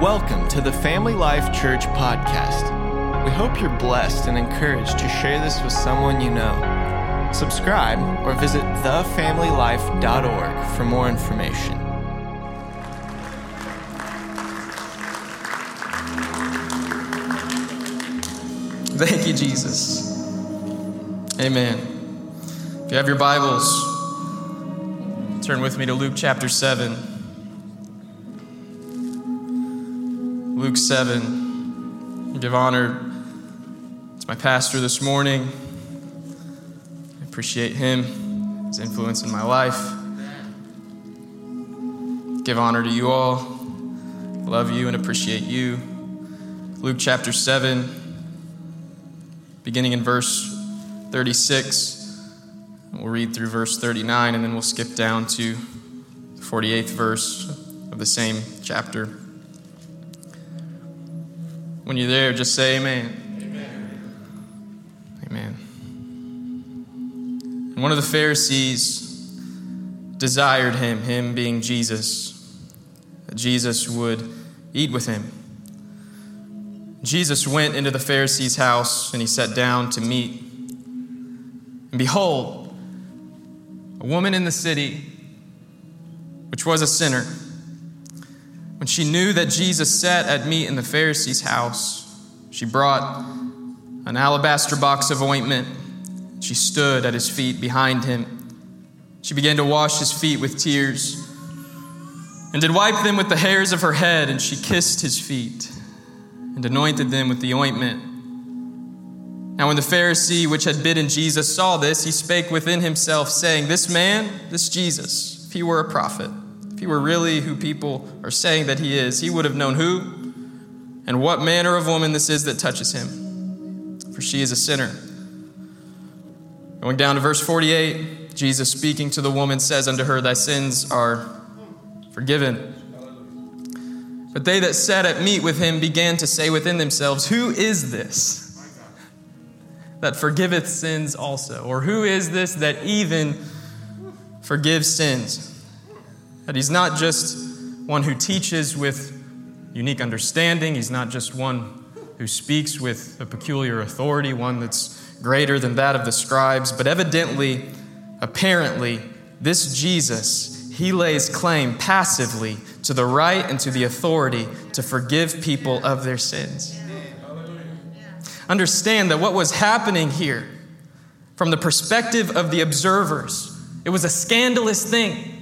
Welcome to the Family Life Church podcast. We hope you're blessed and encouraged to share this with someone you know. Subscribe or visit thefamilylife.org for more information. Thank you, Jesus. Amen. If you have your Bibles, turn with me to Luke chapter 7. Luke 7. Give honor to my pastor this morning. I appreciate him, his influence in my life. Give honor to you all. Love you and appreciate you. Luke chapter 7 beginning in verse 36. We'll read through verse 39 and then we'll skip down to the 48th verse of the same chapter. When you're there, just say amen. Amen. Amen. And one of the Pharisees desired him, him being Jesus, that Jesus would eat with him. Jesus went into the Pharisee's house and he sat down to meat. And behold, a woman in the city, which was a sinner, when she knew that Jesus sat at meat in the Pharisee's house, she brought an alabaster box of ointment. She stood at his feet behind him. She began to wash his feet with tears and did wipe them with the hairs of her head, and she kissed his feet and anointed them with the ointment. Now, when the Pharisee which had bidden Jesus saw this, he spake within himself, saying, This man, this Jesus, if he were a prophet, if he were really who people are saying that he is, he would have known who and what manner of woman this is that touches him, for she is a sinner. Going down to verse 48, Jesus speaking to the woman says unto her, Thy sins are forgiven. But they that sat at meat with him began to say within themselves, Who is this that forgiveth sins also? Or who is this that even forgives sins? That he's not just one who teaches with unique understanding, he's not just one who speaks with a peculiar authority, one that's greater than that of the scribes, but evidently, apparently, this Jesus, he lays claim passively to the right and to the authority to forgive people of their sins. Understand that what was happening here, from the perspective of the observers, it was a scandalous thing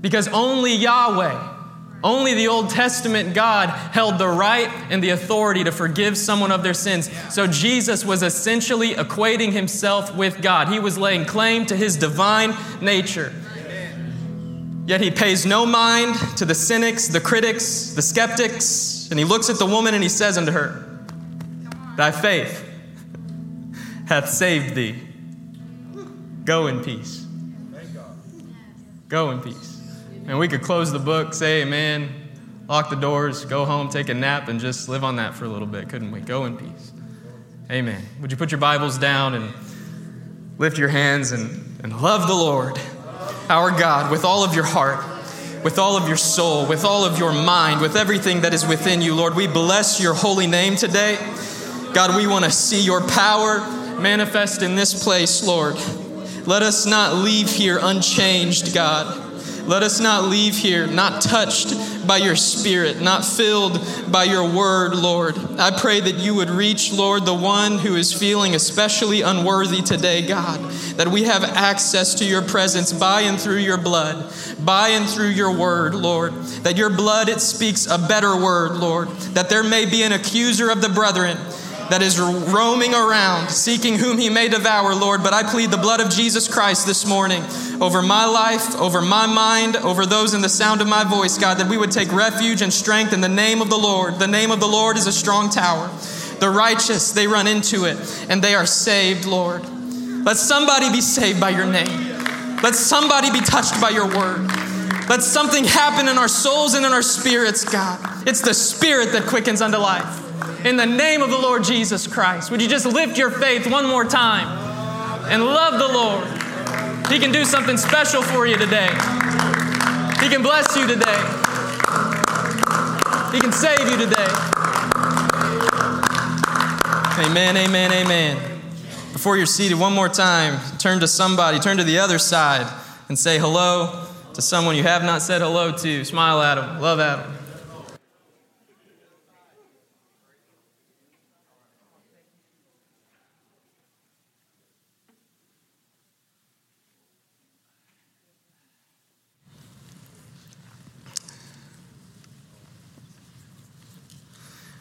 because only Yahweh, only the Old Testament God held the right and the authority to forgive someone of their sins. So Jesus was essentially equating himself with God. He was laying claim to his divine nature. Yet he pays no mind to the cynics, the critics, the skeptics, and he looks at the woman and he says unto her, Thy faith hath saved thee. Go in peace. Go in peace. And we could close the book, say amen, lock the doors, go home, take a nap, and just live on that for a little bit, couldn't we? Go in peace. Amen. Would you put your Bibles down and lift your hands and, and love the Lord? our God, with all of your heart, with all of your soul, with all of your mind, with everything that is within you, Lord. We bless your holy name today. God, we want to see your power manifest in this place, Lord. Let us not leave here unchanged, God. Let us not leave here not touched by your spirit, not filled by your word, Lord. I pray that you would reach, Lord, the one who is feeling especially unworthy today, God, that we have access to your presence by and through your blood, by and through your word, Lord. That your blood, it speaks a better word, Lord. That there may be an accuser of the brethren that is roaming around, seeking whom he may devour, Lord. But I plead the blood of Jesus Christ this morning over my life, over my mind, over those in the sound of my voice, God, that we would take refuge and strength in the name of the Lord. The name of the Lord is a strong tower. The righteous, they run into it and they are saved, Lord. Let somebody be saved by your name. Let somebody be touched by your word. Let something happen in our souls and in our spirits, God. It's the spirit that quickens unto life in the name of the Lord Jesus Christ. Would you just lift your faith one more time and love the Lord? He can do something special for you today. He can bless you today. He can save you today. Amen, amen, amen. Before you're seated, one more time, turn to somebody, turn to the other side, and say hello to someone you have not said hello to. Smile at them, love at them.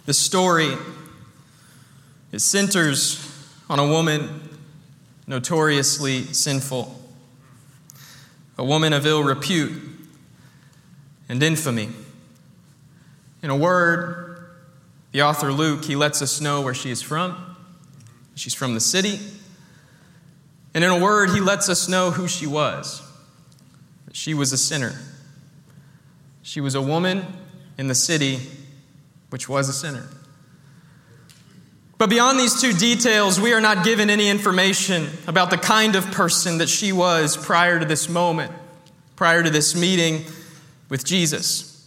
The story it centers on a woman notoriously sinful, a woman of ill repute and infamy. In a word, the author Luke, he lets us know where she is from. She's from the city. And in a word, he lets us know who she was. She was a sinner. She was a woman in the city which was a sinner. But beyond these two details, we are not given any information about the kind of person that she was prior to this moment, prior to this meeting with Jesus.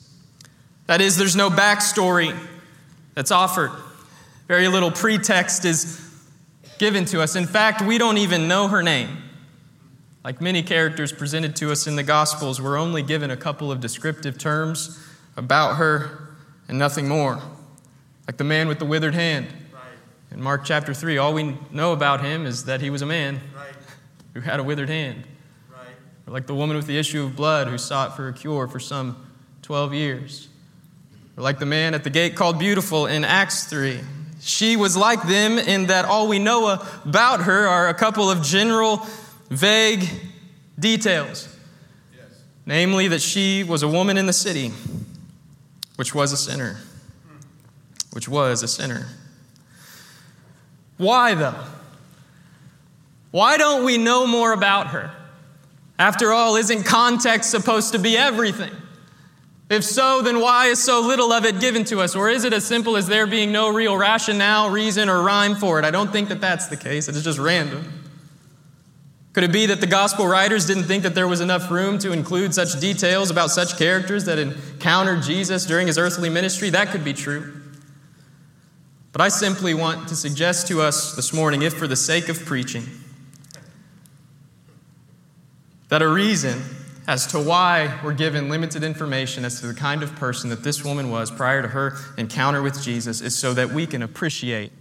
That is, there's no backstory that's offered. Very little pretext is given to us. In fact, we don't even know her name. Like many characters presented to us in the Gospels, we're only given a couple of descriptive terms about her and nothing more. Like the man with the withered hand. Right. In Mark chapter 3, all we know about him is that he was a man right. who had a withered hand. Right. Or like the woman with the issue of blood who sought for a cure for some 12 years. Or like the man at the gate called Beautiful in Acts 3. She was like them in that all we know about her are a couple of general, vague details. Yes. Namely, that she was a woman in the city which was a sinner. Which was a sinner. Why, though? Why don't we know more about her? After all, isn't context supposed to be everything? If so, then why is so little of it given to us? Or is it as simple as there being no real rationale, reason, or rhyme for it? I don't think that that's the case. It's just random. Could it be that the gospel writers didn't think that there was enough room to include such details about such characters that encountered Jesus during his earthly ministry? That could be true. But I simply want to suggest to us this morning, if for the sake of preaching, that a reason as to why we're given limited information as to the kind of person that this woman was prior to her encounter with Jesus is so that we can appreciate.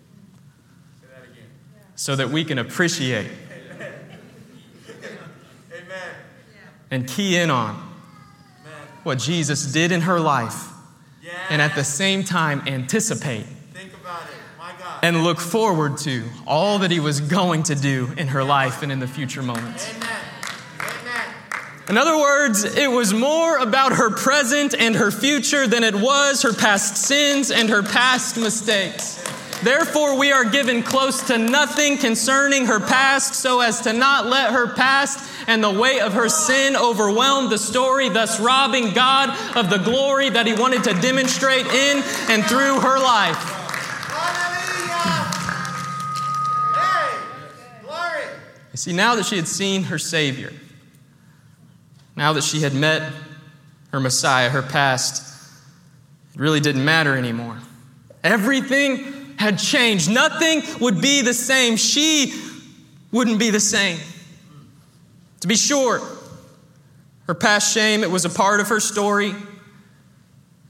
So that we can appreciate and key in on what Jesus did in her life and at the same time anticipate and look forward to all that he was going to do in her life and in the future moments. In other words, it was more about her present and her future than it was her past sins and her past mistakes. Therefore, we are given close to nothing concerning her past so as to not let her past and the weight of her sin overwhelm the story, thus robbing God of the glory that He wanted to demonstrate in and through her life. You see, now that she had seen her Savior, now that she had met her Messiah, her past, it really didn't matter anymore. Everything had changed. Nothing would be the same. She wouldn't be the same. To be sure, her past shame, it was a part of her story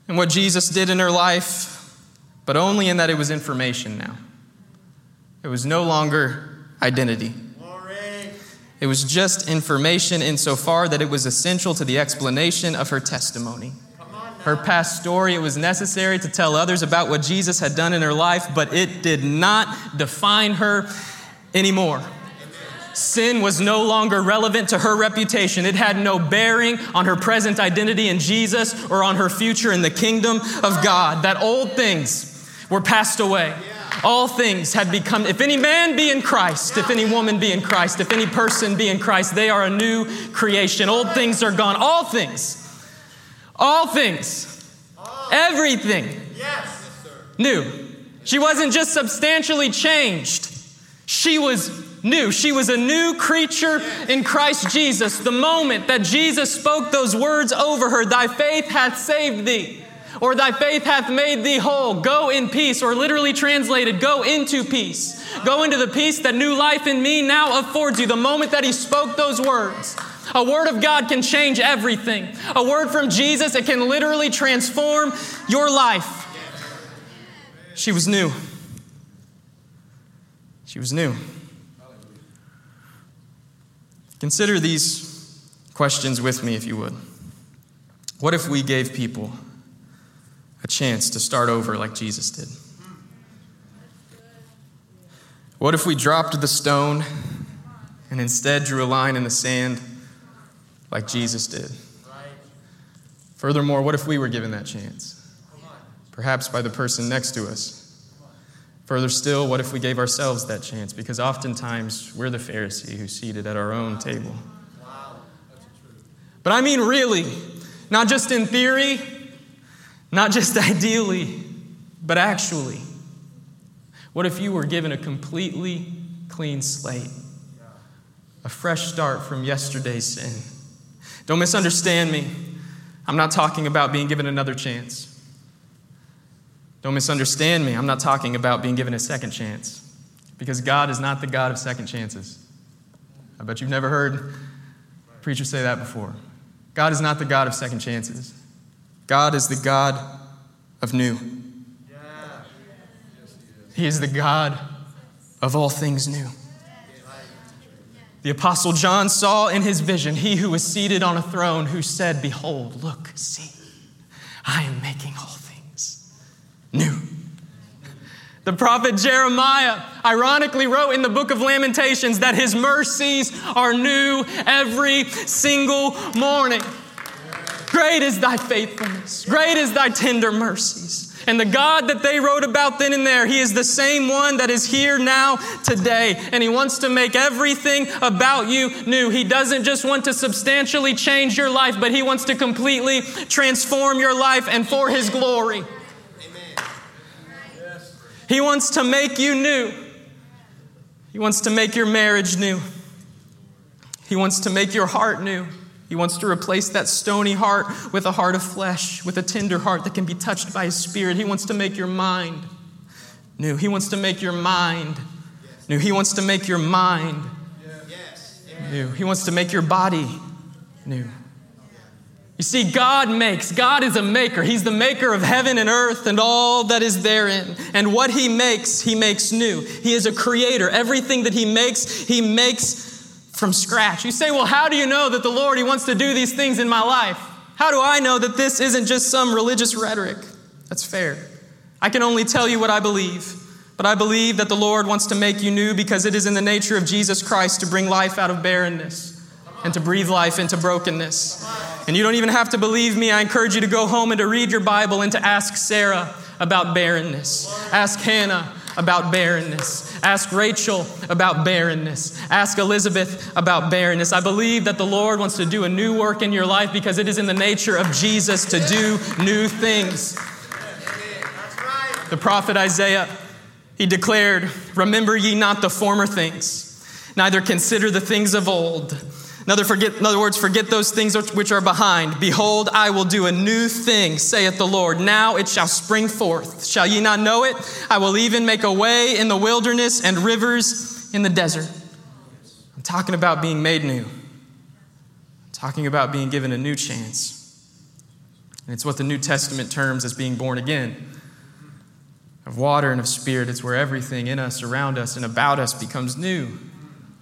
and what Jesus did in her life, but only in that it was information now. It was no longer identity. It was just information insofar that it was essential to the explanation of her testimony. Her past story, it was necessary to tell others about what Jesus had done in her life, but it did not define her anymore. Sin was no longer relevant to her reputation. It had no bearing on her present identity in Jesus or on her future in the kingdom of God. That old things were passed away. All things had become, if any man be in Christ, if any woman be in Christ, if any person be in Christ, they are a new creation. Old things are gone. All things, all things, everything Yes. new. She wasn't just substantially changed, she was new. She was a new creature in Christ Jesus. The moment that Jesus spoke those words over her, Thy faith hath saved thee. or thy faith hath made thee whole. Go in peace, or literally translated, go into peace. Go into the peace that new life in me now affords you. The moment that he spoke those words, a word of God can change everything. A word from Jesus, it can literally transform your life. She was new. She was new. Consider these questions with me, if you would. What if we gave people a chance to start over like Jesus did? What if we dropped the stone and instead drew a line in the sand like Jesus did? Furthermore, what if we were given that chance? Perhaps by the person next to us. Further still, what if we gave ourselves that chance? Because oftentimes we're the Pharisee who's seated at our own table. But I mean, really, not just in theory, not just ideally, but actually. What if you were given a completely clean slate? A fresh start from yesterday's sin. Don't misunderstand me. I'm not talking about being given another chance. Don't misunderstand me. I'm not talking about being given a second chance. Because God is not the God of second chances. I bet you've never heard preachers say that before. God is not the God of second chances. God is the God of new. He is the God of all things new. The Apostle John saw in his vision he who was seated on a throne who said, Behold, look, see, I am making all things new. The prophet Jeremiah ironically wrote in the book of Lamentations that his mercies are new every single morning. Great is thy faithfulness, great is thy tender mercies. And the God that they wrote about then and there, He is the same one that is here now today. And He wants to make everything about you new. He doesn't just want to substantially change your life, but He wants to completely transform your life and for His glory. He wants to make you new. He wants to make your marriage new. He wants to make your heart new. He wants to replace that stony heart with a heart of flesh, with a tender heart that can be touched by His Spirit. He wants to make your mind new. He wants to make your mind new. He wants to make your mind new. He wants to make your body new. You see, God makes. God is a maker. He's the maker of heaven and earth and all that is therein. And what He makes, He makes new. He is a creator. Everything that He makes, He makes from scratch. You say, well, how do you know that the Lord, He wants to do these things in my life? How do I know that this isn't just some religious rhetoric? That's fair. I can only tell you what I believe. But I believe that the Lord wants to make you new because it is in the nature of Jesus Christ to bring life out of barrenness and to breathe life into brokenness. And you don't even have to believe me. I encourage you to go home and to read your Bible and to ask Sarah about barrenness. Ask Hannah about barrenness. Ask Rachel about barrenness. Ask Elizabeth about barrenness. I believe that the Lord wants to do a new work in your life because it is in the nature of Jesus to do new things. The prophet Isaiah, he declared, Remember ye not the former things, neither consider the things of old. In other, forget, in other words, forget those things which are behind. Behold, I will do a new thing, saith the Lord. Now it shall spring forth. Shall ye not know it? I will even make a way in the wilderness and rivers in the desert. I'm talking about being made new. I'm talking about being given a new chance. And it's what the New Testament terms as being born again. Of water and of spirit, it's where everything in us, around us, and about us becomes new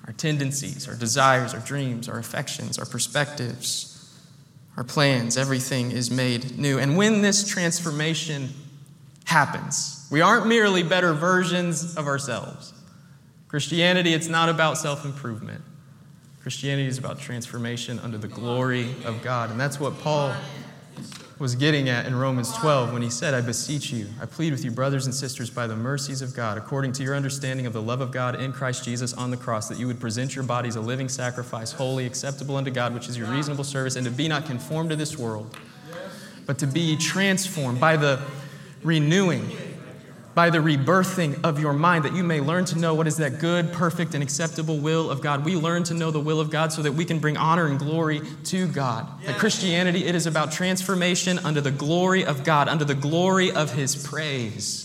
our tendencies, our desires, our dreams, our affections, our perspectives, our plans, everything is made new. And when this transformation happens, we aren't merely better versions of ourselves. Christianity, it's not about self improvement. Christianity is about transformation under the glory of God. And that's what Paul was getting at in Romans 12 when he said, I beseech you, I plead with you, brothers and sisters, by the mercies of God, according to your understanding of the love of God in Christ Jesus on the cross, that you would present your bodies a living sacrifice, holy, acceptable unto God, which is your reasonable service, and to be not conformed to this world, but to be transformed by the renewing by the rebirthing of your mind, that you may learn to know what is that good, perfect, and acceptable will of God. We learn to know the will of God so that we can bring honor and glory to God. In Christianity, it is about transformation under the glory of God, under the glory of His praise.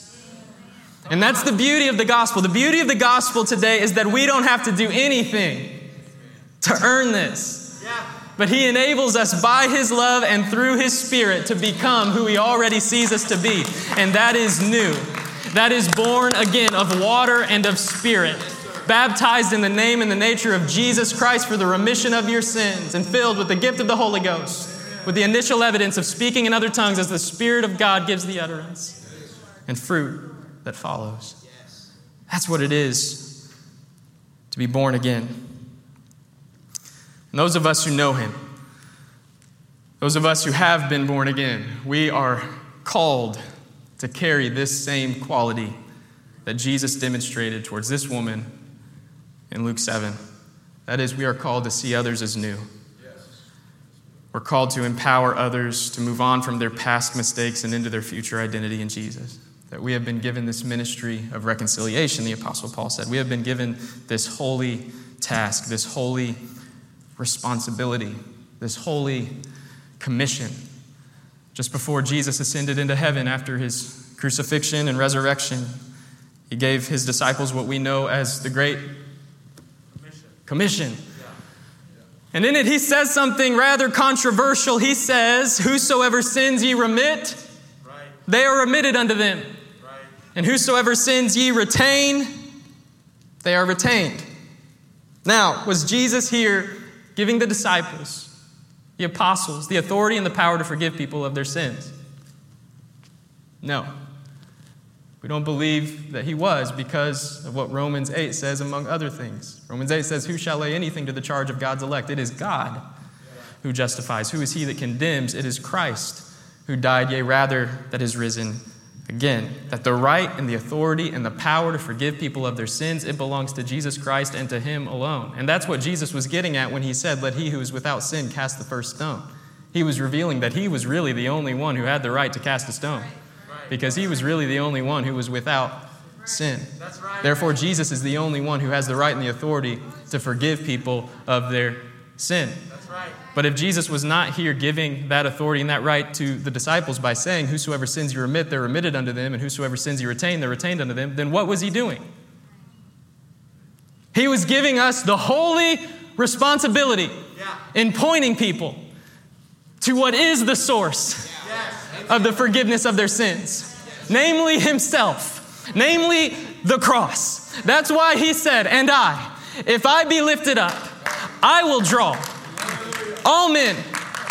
And that's the beauty of the gospel. The beauty of the gospel today is that we don't have to do anything to earn this. But He enables us by His love and through His Spirit to become who He already sees us to be. And that is new that is born again of water and of spirit, baptized in the name and the nature of Jesus Christ for the remission of your sins, and filled with the gift of the Holy Ghost, with the initial evidence of speaking in other tongues as the Spirit of God gives the utterance, and fruit that follows. That's what it is to be born again. And those of us who know Him, those of us who have been born again, we are called to carry this same quality that Jesus demonstrated towards this woman in Luke 7. That is, we are called to see others as new. We're called to empower others to move on from their past mistakes and into their future identity in Jesus. That we have been given this ministry of reconciliation, the Apostle Paul said. We have been given this holy task, this holy responsibility, this holy commission just before Jesus ascended into heaven after his crucifixion and resurrection, he gave his disciples what we know as the Great Commission. And in it, he says something rather controversial. He says, Whosoever sins ye remit, they are remitted unto them. And whosoever sins ye retain, they are retained. Now, was Jesus here giving the disciples the apostles, the authority and the power to forgive people of their sins? No. We don't believe that he was because of what Romans 8 says, among other things. Romans 8 says, Who shall lay anything to the charge of God's elect? It is God who justifies. Who is he that condemns? It is Christ who died, yea, rather, that is risen Again, that the right and the authority and the power to forgive people of their sins, it belongs to Jesus Christ and to Him alone. And that's what Jesus was getting at when He said, Let he who is without sin cast the first stone. He was revealing that He was really the only one who had the right to cast a stone, because He was really the only one who was without sin. Therefore, Jesus is the only one who has the right and the authority to forgive people of their sin. But if Jesus was not here giving that authority and that right to the disciples by saying, Whosoever sins you remit, they're remitted unto them, and whosoever sins you retain, they're retained unto them, then what was he doing? He was giving us the holy responsibility yeah. in pointing people to what is the source yeah. of the forgiveness of their sins, namely Himself, namely the cross. That's why He said, And I, if I be lifted up, I will draw all men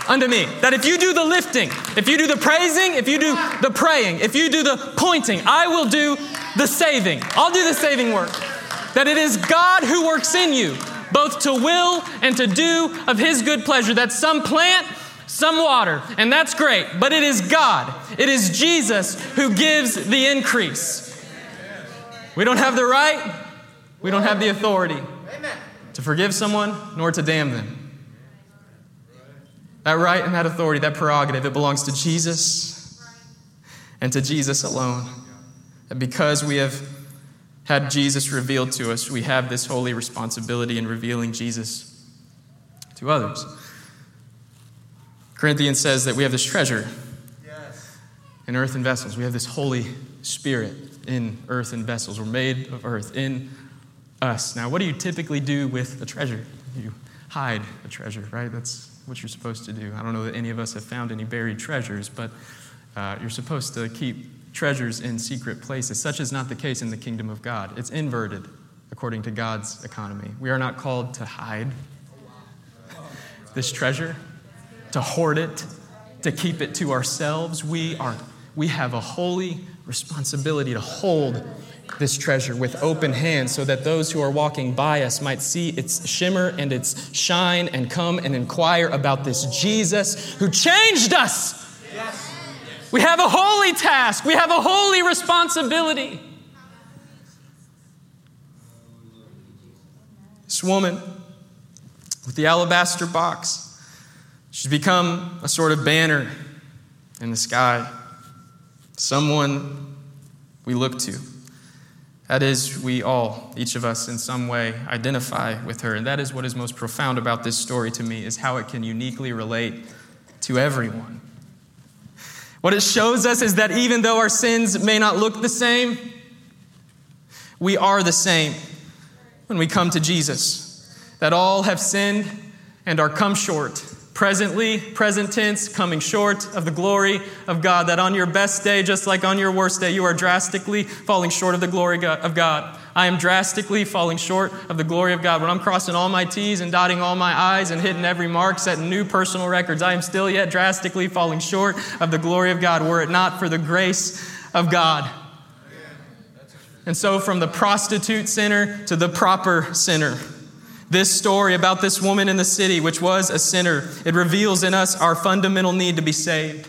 unto me. That if you do the lifting, if you do the praising, if you do the praying, if you do the pointing, I will do the saving. I'll do the saving work. That it is God who works in you, both to will and to do of his good pleasure. That some plant, some water, and that's great, but it is God, it is Jesus who gives the increase. We don't have the right, we don't have the authority to forgive someone nor to damn them. That right and that authority, that prerogative, it belongs to Jesus and to Jesus alone. And because we have had Jesus revealed to us, we have this holy responsibility in revealing Jesus to others. Corinthians says that we have this treasure in earthen vessels. We have this Holy Spirit in earthen vessels. We're made of earth in us. Now, what do you typically do with a treasure? You hide a treasure, right? That's what you're supposed to do. I don't know that any of us have found any buried treasures, but uh, you're supposed to keep treasures in secret places. Such is not the case in the kingdom of God. It's inverted according to God's economy. We are not called to hide this treasure, to hoard it, to keep it to ourselves. We are we have a holy responsibility to hold this treasure with open hands so that those who are walking by us might see its shimmer and its shine and come and inquire about this Jesus who changed us. We have a holy task, we have a holy responsibility. This woman with the alabaster box, she's become a sort of banner in the sky. Someone we look to. That is, we all, each of us in some way, identify with her. And that is what is most profound about this story to me, is how it can uniquely relate to everyone. What it shows us is that even though our sins may not look the same, we are the same when we come to Jesus. That all have sinned and are come short presently, present tense, coming short of the glory of God. That on your best day, just like on your worst day, you are drastically falling short of the glory of God. I am drastically falling short of the glory of God. When I'm crossing all my T's and dotting all my I's and hitting every mark, setting new personal records, I am still yet drastically falling short of the glory of God, were it not for the grace of God. And so, from the prostitute sinner to the proper sinner, this story about this woman in the city, which was a sinner, it reveals in us our fundamental need to be saved,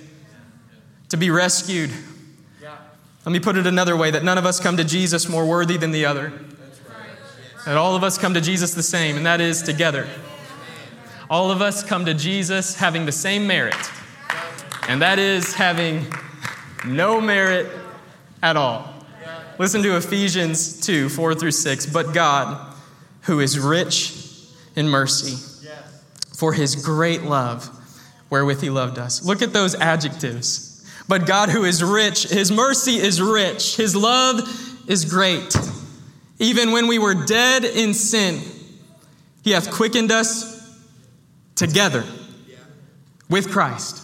to be rescued. Let me put it another way that none of us come to Jesus more worthy than the other. That all of us come to Jesus the same, and that is together. All of us come to Jesus having the same merit, and that is having no merit at all. Listen to Ephesians 2 4 through 6. But God, who is rich in mercy, for his great love wherewith he loved us. Look at those adjectives. But God, who is rich, his mercy is rich, his love is great. Even when we were dead in sin, he hath quickened us together with Christ.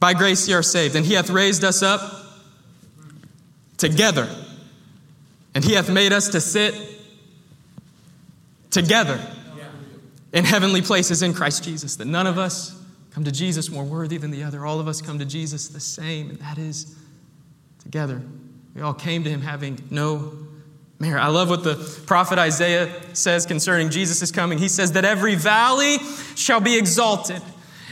By grace ye are saved, and he hath raised us up together, and he hath made us to sit together in heavenly places in Christ Jesus. That none of us come to Jesus more worthy than the other. All of us come to Jesus the same, and that is together. We all came to him having no merit. I love what the prophet Isaiah says concerning Jesus' coming. He says that every valley shall be exalted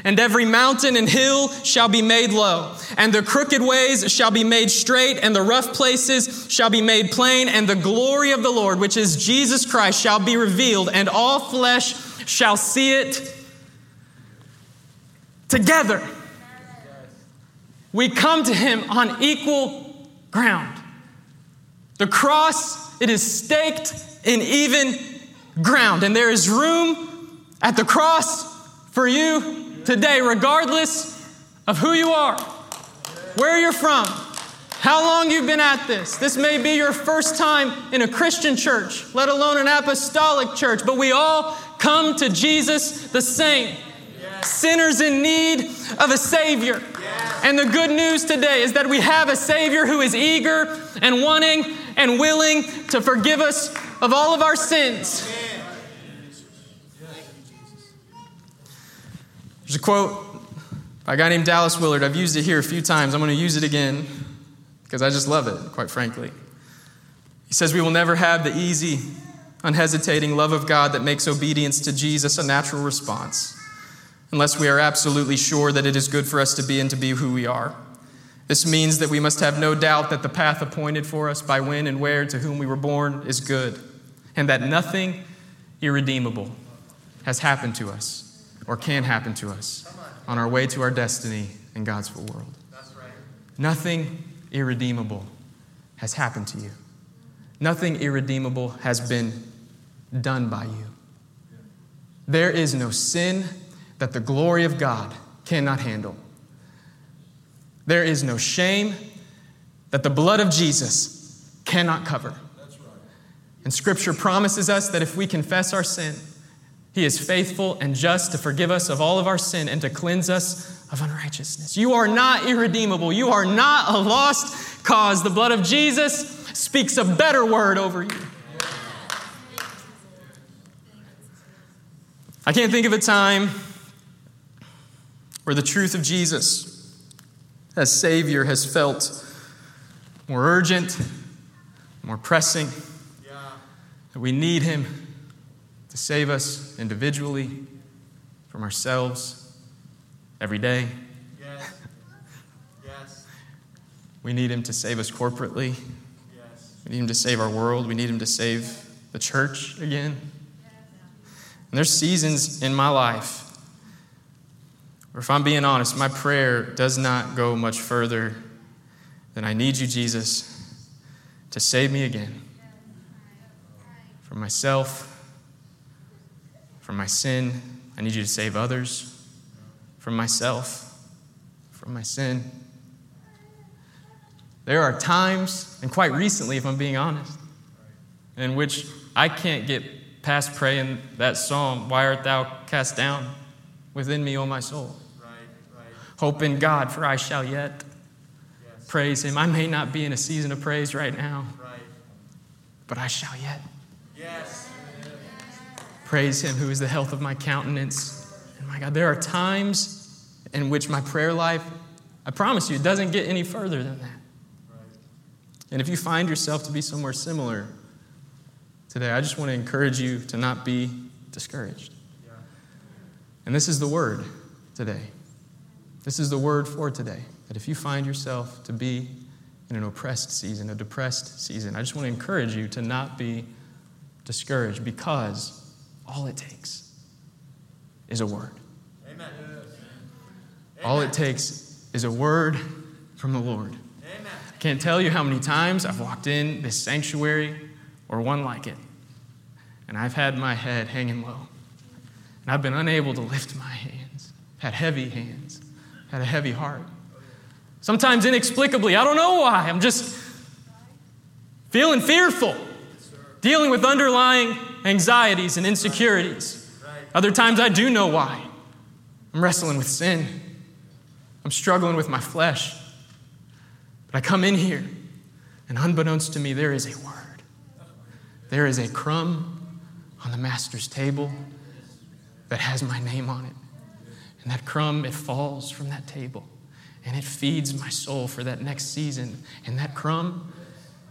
and every mountain and hill shall be made low, and the crooked ways shall be made straight, and the rough places shall be made plain, and the glory of the Lord, which is Jesus Christ, shall be revealed, and all flesh shall see it together. We come to him on equal ground. The cross, it is staked in even ground, and there is room at the cross for you today, regardless of who you are, where you're from, how long you've been at this. This may be your first time in a Christian church, let alone an apostolic church, but we all come to Jesus the same. Sinners in need of a Savior. Yes. And the good news today is that we have a Savior who is eager and wanting and willing to forgive us of all of our sins. There's a quote by a guy named Dallas Willard. I've used it here a few times. I'm going to use it again because I just love it, quite frankly. He says, We will never have the easy, unhesitating love of God that makes obedience to Jesus a natural response unless we are absolutely sure that it is good for us to be and to be who we are. This means that we must have no doubt that the path appointed for us by when and where to whom we were born is good, and that nothing irredeemable has happened to us or can happen to us on our way to our destiny in God's world. Nothing irredeemable has happened to you. Nothing irredeemable has been done by you. There is no sin that the glory of God cannot handle. There is no shame that the blood of Jesus cannot cover. And Scripture promises us that if we confess our sin, he is faithful and just to forgive us of all of our sin and to cleanse us of unrighteousness. You are not irredeemable. You are not a lost cause. The blood of Jesus speaks a better word over you. I can't think of a time where the truth of Jesus as Savior has felt more urgent, more pressing, that we need Him to save us individually from ourselves every day. Yes. Yes. We need Him to save us corporately. Yes. We need Him to save our world. We need Him to save the church again. And there's seasons in my life where, if I'm being honest, my prayer does not go much further than I need you, Jesus. to save me again from myself, from my sin. I need you to save others from myself, from my sin. There are times, and quite recently, if I'm being honest, in which I can't get past praying that psalm, Why art thou cast down within me, O my soul? Hope in God, for I shall yet yes. praise him. I may not be in a season of praise right now, right. but I shall yet. Yes. Praise him who is the health of my countenance. And my God, there are times in which my prayer life, I promise you, it doesn't get any further than that. And if you find yourself to be somewhere similar today, I just want to encourage you to not be discouraged. And this is the word today. This is the word for today. That if you find yourself to be in an oppressed season, a depressed season, I just want to encourage you to not be discouraged because all it takes is a word. Amen. All it takes is a word from the Lord. I can't tell you how many times I've walked in this sanctuary or one like it, and I've had my head hanging low. And I've been unable to lift my hands, had heavy hands, had a heavy heart. Sometimes inexplicably, I don't know why. I'm just feeling fearful, dealing with underlying anxieties and insecurities. Other times, I do know why. I'm wrestling with sin, I'm struggling with my flesh. But I come in here, and unbeknownst to me, there is a word. There is a crumb on the master's table that has my name on it. And that crumb, it falls from that table and it feeds my soul for that next season. And that crumb,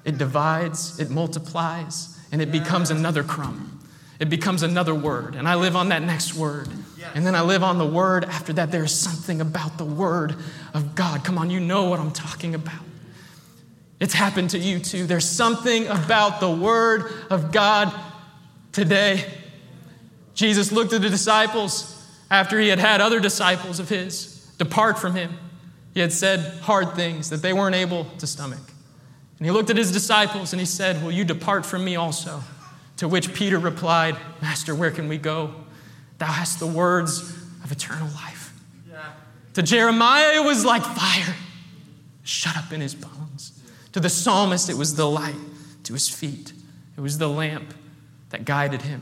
it divides, it multiplies, and it becomes another crumb. It becomes another word. And I live on that next word. And then I live on the word after that. There's something about the word of God. Come on, you know what I'm talking about. It's happened to you too. There's something about the Word of God today. Jesus looked at the disciples after he had had other disciples of his depart from him. He had said hard things that they weren't able to stomach. And he looked at his disciples and he said, Will you depart from me also? To which Peter replied, Master, where can we go? Thou hast the words of eternal life. Yeah. To Jeremiah, it was like fire shut up in his bones. To the psalmist, it was the light to his feet, it was the lamp that guided him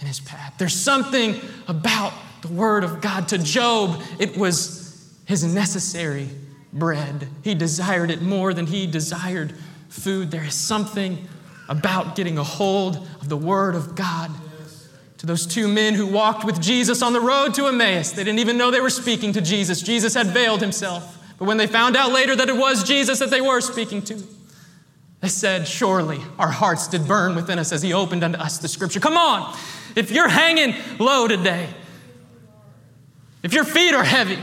in his path. There's something about the word of God. To Job, it was his necessary bread. He desired it more than he desired food. There is something about getting a hold of the word of God. To those two men who walked with Jesus on the road to Emmaus, they didn't even know they were speaking to Jesus. Jesus had veiled himself. But when they found out later that it was Jesus that they were speaking to, they said, Surely our hearts did burn within us as he opened unto us the scripture. Come on, if you're hanging low today, if your feet are heavy,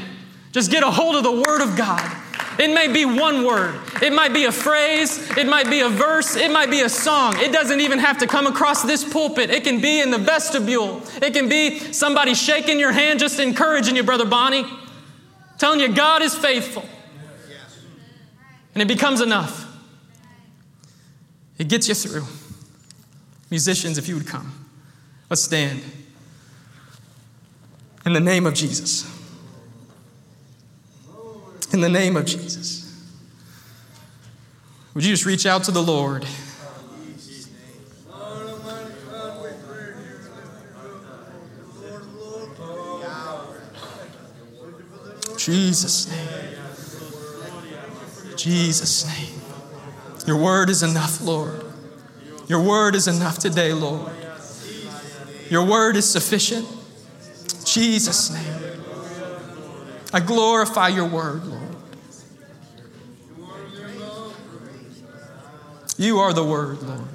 just get a hold of the Word of God. It may be one word, it might be a phrase, it might be a verse, it might be a song. It doesn't even have to come across this pulpit. It can be in the vestibule, it can be somebody shaking your hand, just encouraging you, Brother Bonnie telling you God is faithful. And it becomes enough. It gets you through. Musicians, if you would come, let's stand. In the name of Jesus. In the name of Jesus. Would you just reach out to the Lord? Jesus' name. Jesus' name. Your word is enough, Lord. Your word is enough today, Lord. Your word is sufficient. Jesus' name. I glorify your word, Lord. You are the word, Lord.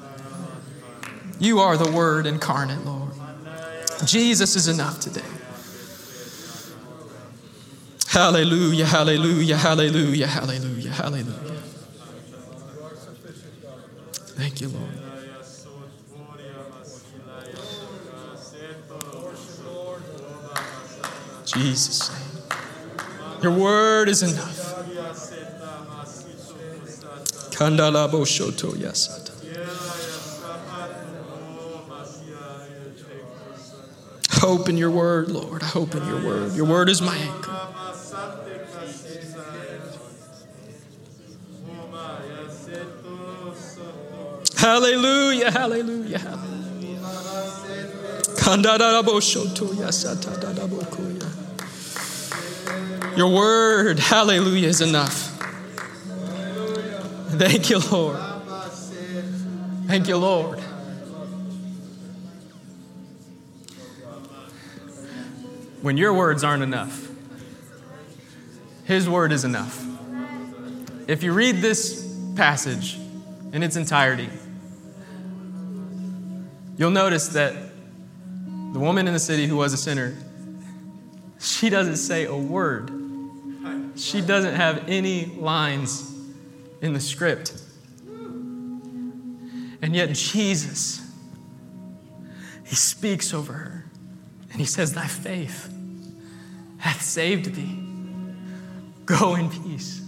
You are the word incarnate, Lord. Jesus is enough today. Hallelujah, hallelujah, hallelujah, hallelujah, hallelujah. Thank you, Lord. Jesus' name. Your word is enough. Kandalabo shoto yasata. Hope in your word, Lord. I hope in your word. Your word is my anchor. Hallelujah, hallelujah, hallelujah. Your word, hallelujah, is enough. Thank you, Lord. Thank you, Lord. When your words aren't enough, His word is enough. If you read this passage in its entirety, you'll notice that the woman in the city who was a sinner, she doesn't say a word. She doesn't have any lines in the script. And yet, Jesus, He speaks over her and He says, Thy faith hath saved thee. Go in peace.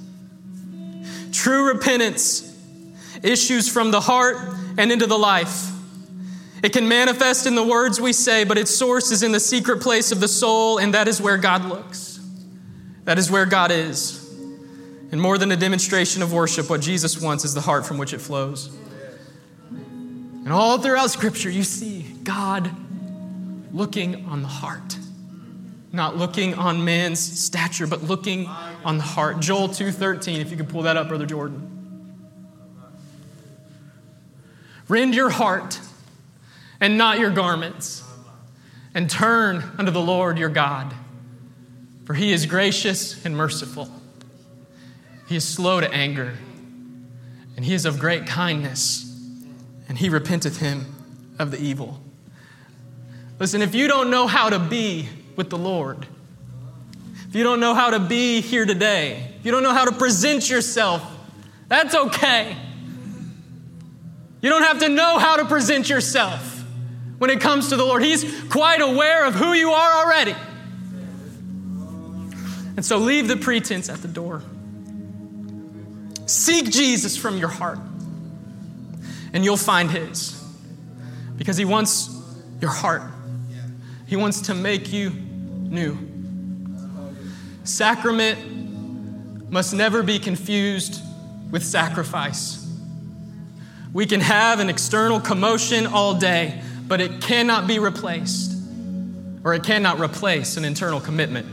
True repentance issues from the heart and into the life. It can manifest in the words we say, but its source is in the secret place of the soul, and that is where God looks. That is where God is. And more than a demonstration of worship, what Jesus wants is the heart from which it flows. And all throughout Scripture, you see God looking on the heart, not looking on man's stature, but looking on the heart. Joel 2:13, if you could pull that up, Brother Jordan. Rend your heart and not your garments, and turn unto the Lord your God, for he is gracious and merciful. He is slow to anger, and he is of great kindness, and he repenteth him of the evil. Listen, if you don't know how to be with the Lord, if you don't know how to be here today, if you don't know how to present yourself, that's okay. You don't have to know how to present yourself when it comes to the Lord. He's quite aware of who you are already. And so leave the pretense at the door. Seek Jesus from your heart, and you'll find His. Because He wants your heart, He wants to make you new. Sacrament must never be confused with sacrifice. We can have an external commotion all day, but it cannot be replaced, or it cannot replace an internal commitment.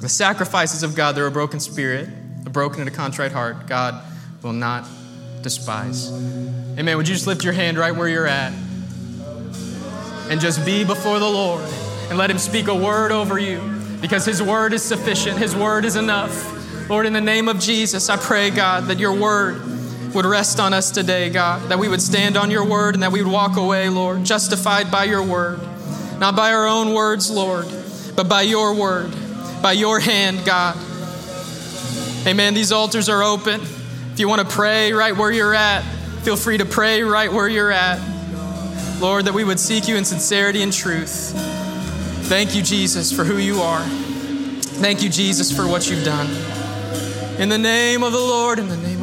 The sacrifices of God, they're a broken spirit, a broken and a contrite heart, God will not despise. Amen. Would you just lift your hand right where you're at and just be before the Lord and let Him speak a word over you because His word is sufficient, His word is enough. Lord, in the name of Jesus, I pray, God, that your word would rest on us today, God, that we would stand on your word and that we would walk away, Lord, justified by your word. Not by our own words, Lord, but by your word, by your hand, God. Amen. These altars are open. If you want to pray right where you're at, feel free to pray right where you're at. Lord, that we would seek you in sincerity and truth. Thank you, Jesus, for who you are. Thank you, Jesus, for what you've done. In the name of the Lord, in the name